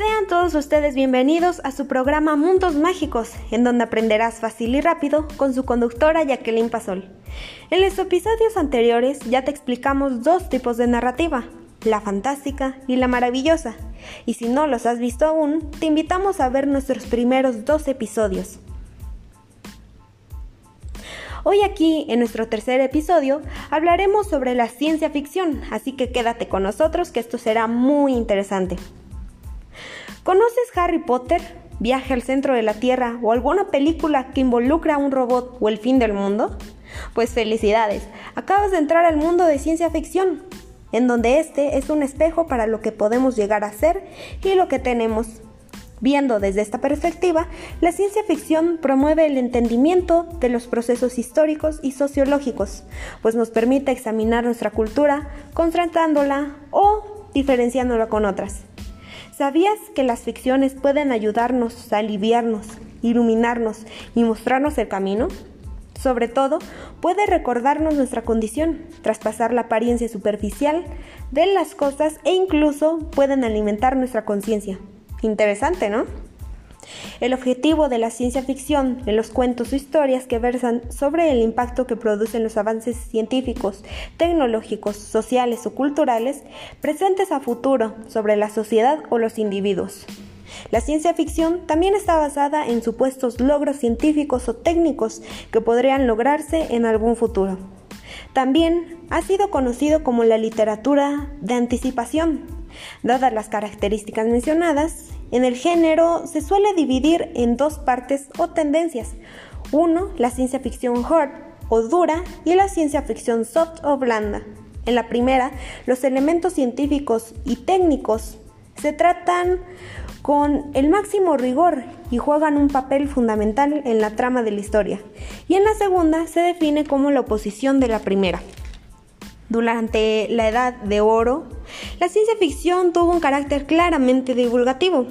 Sean todos ustedes bienvenidos a su programa Mundos Mágicos, en donde aprenderás fácil y rápido con su conductora Jacqueline Pasol. En los episodios anteriores ya te explicamos dos tipos de narrativa, la fantástica y la maravillosa, y si no los has visto aún, te invitamos a ver nuestros primeros dos episodios. Hoy aquí, en nuestro tercer episodio, hablaremos sobre la ciencia ficción, así que quédate con nosotros que esto será muy interesante. ¿Conoces Harry Potter, Viaje al centro de la Tierra o alguna película que involucra a un robot o el fin del mundo? Pues felicidades, acabas de entrar al mundo de ciencia ficción, en donde este es un espejo para lo que podemos llegar a ser y lo que tenemos. Viendo desde esta perspectiva, la ciencia ficción promueve el entendimiento de los procesos históricos y sociológicos, pues nos permite examinar nuestra cultura, contrastándola o diferenciándola con otras. ¿Sabías que las ficciones pueden ayudarnos a aliviarnos, iluminarnos y mostrarnos el camino? Sobre todo, puede recordarnos nuestra condición, traspasar la apariencia superficial de las cosas e incluso pueden alimentar nuestra conciencia. Interesante, ¿no? El objetivo de la ciencia ficción en los cuentos o historias que versan sobre el impacto que producen los avances científicos, tecnológicos, sociales o culturales presentes a futuro sobre la sociedad o los individuos. La ciencia ficción también está basada en supuestos logros científicos o técnicos que podrían lograrse en algún futuro. También ha sido conocido como la literatura de anticipación. Dadas las características mencionadas, en el género se suele dividir en dos partes o tendencias. Uno, la ciencia ficción hard o dura y la ciencia ficción soft o blanda. En la primera, los elementos científicos y técnicos se tratan con el máximo rigor y juegan un papel fundamental en la trama de la historia. Y en la segunda se define como la oposición de la primera. Durante la Edad de Oro, la ciencia ficción tuvo un carácter claramente divulgativo.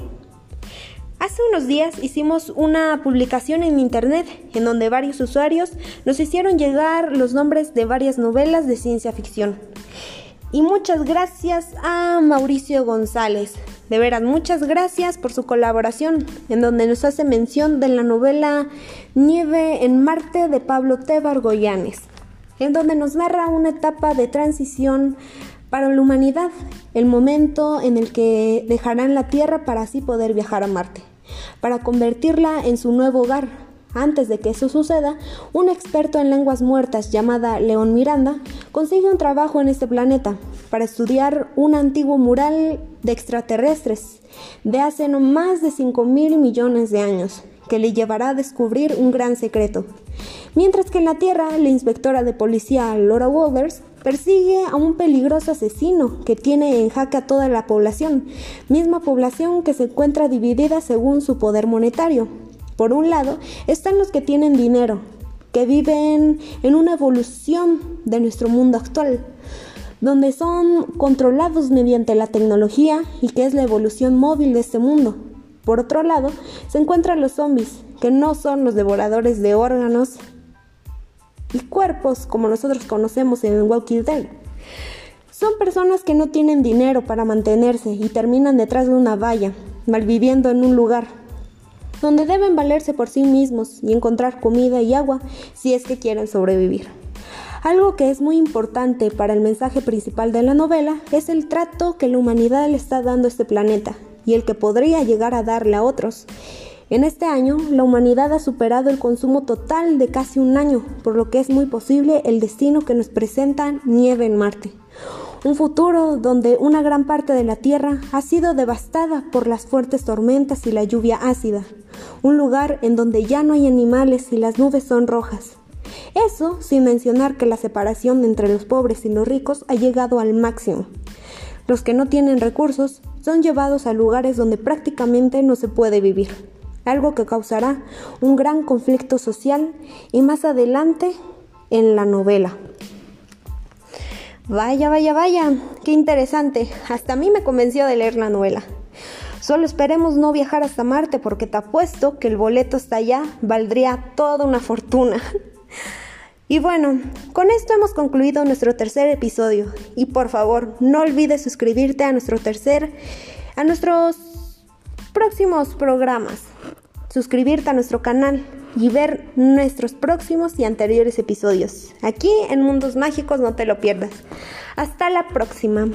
Hace unos días hicimos una publicación en internet en donde varios usuarios nos hicieron llegar los nombres de varias novelas de ciencia ficción. Y muchas gracias a Mauricio González. De veras, muchas gracias por su colaboración, en donde nos hace mención de la novela Nieve en Marte de Pablo T. Bargoyanes en donde nos narra una etapa de transición para la humanidad, el momento en el que dejarán la Tierra para así poder viajar a Marte, para convertirla en su nuevo hogar. Antes de que eso suceda, un experto en lenguas muertas llamada León Miranda consigue un trabajo en este planeta para estudiar un antiguo mural de extraterrestres de hace no más de 5 mil millones de años, que le llevará a descubrir un gran secreto. Mientras que en la Tierra, la inspectora de policía Laura Walters persigue a un peligroso asesino que tiene en jaque a toda la población, misma población que se encuentra dividida según su poder monetario. Por un lado están los que tienen dinero, que viven en una evolución de nuestro mundo actual, donde son controlados mediante la tecnología y que es la evolución móvil de este mundo. Por otro lado, se encuentran los zombies, que no son los devoradores de órganos y cuerpos como nosotros conocemos en Walking Dead. Son personas que no tienen dinero para mantenerse y terminan detrás de una valla, malviviendo en un lugar donde deben valerse por sí mismos y encontrar comida y agua si es que quieren sobrevivir. Algo que es muy importante para el mensaje principal de la novela es el trato que la humanidad le está dando a este planeta y el que podría llegar a darle a otros. En este año, la humanidad ha superado el consumo total de casi un año, por lo que es muy posible el destino que nos presenta nieve en Marte. Un futuro donde una gran parte de la Tierra ha sido devastada por las fuertes tormentas y la lluvia ácida. Un lugar en donde ya no hay animales y las nubes son rojas. Eso sin mencionar que la separación entre los pobres y los ricos ha llegado al máximo. Los que no tienen recursos son llevados a lugares donde prácticamente no se puede vivir algo que causará un gran conflicto social y más adelante en la novela. Vaya, vaya, vaya, qué interesante. Hasta a mí me convenció de leer la novela. Solo esperemos no viajar hasta Marte porque te apuesto que el boleto hasta allá valdría toda una fortuna. Y bueno, con esto hemos concluido nuestro tercer episodio. Y por favor, no olvides suscribirte a nuestro tercer, a nuestros próximos programas, suscribirte a nuestro canal y ver nuestros próximos y anteriores episodios. Aquí en Mundos Mágicos no te lo pierdas. Hasta la próxima.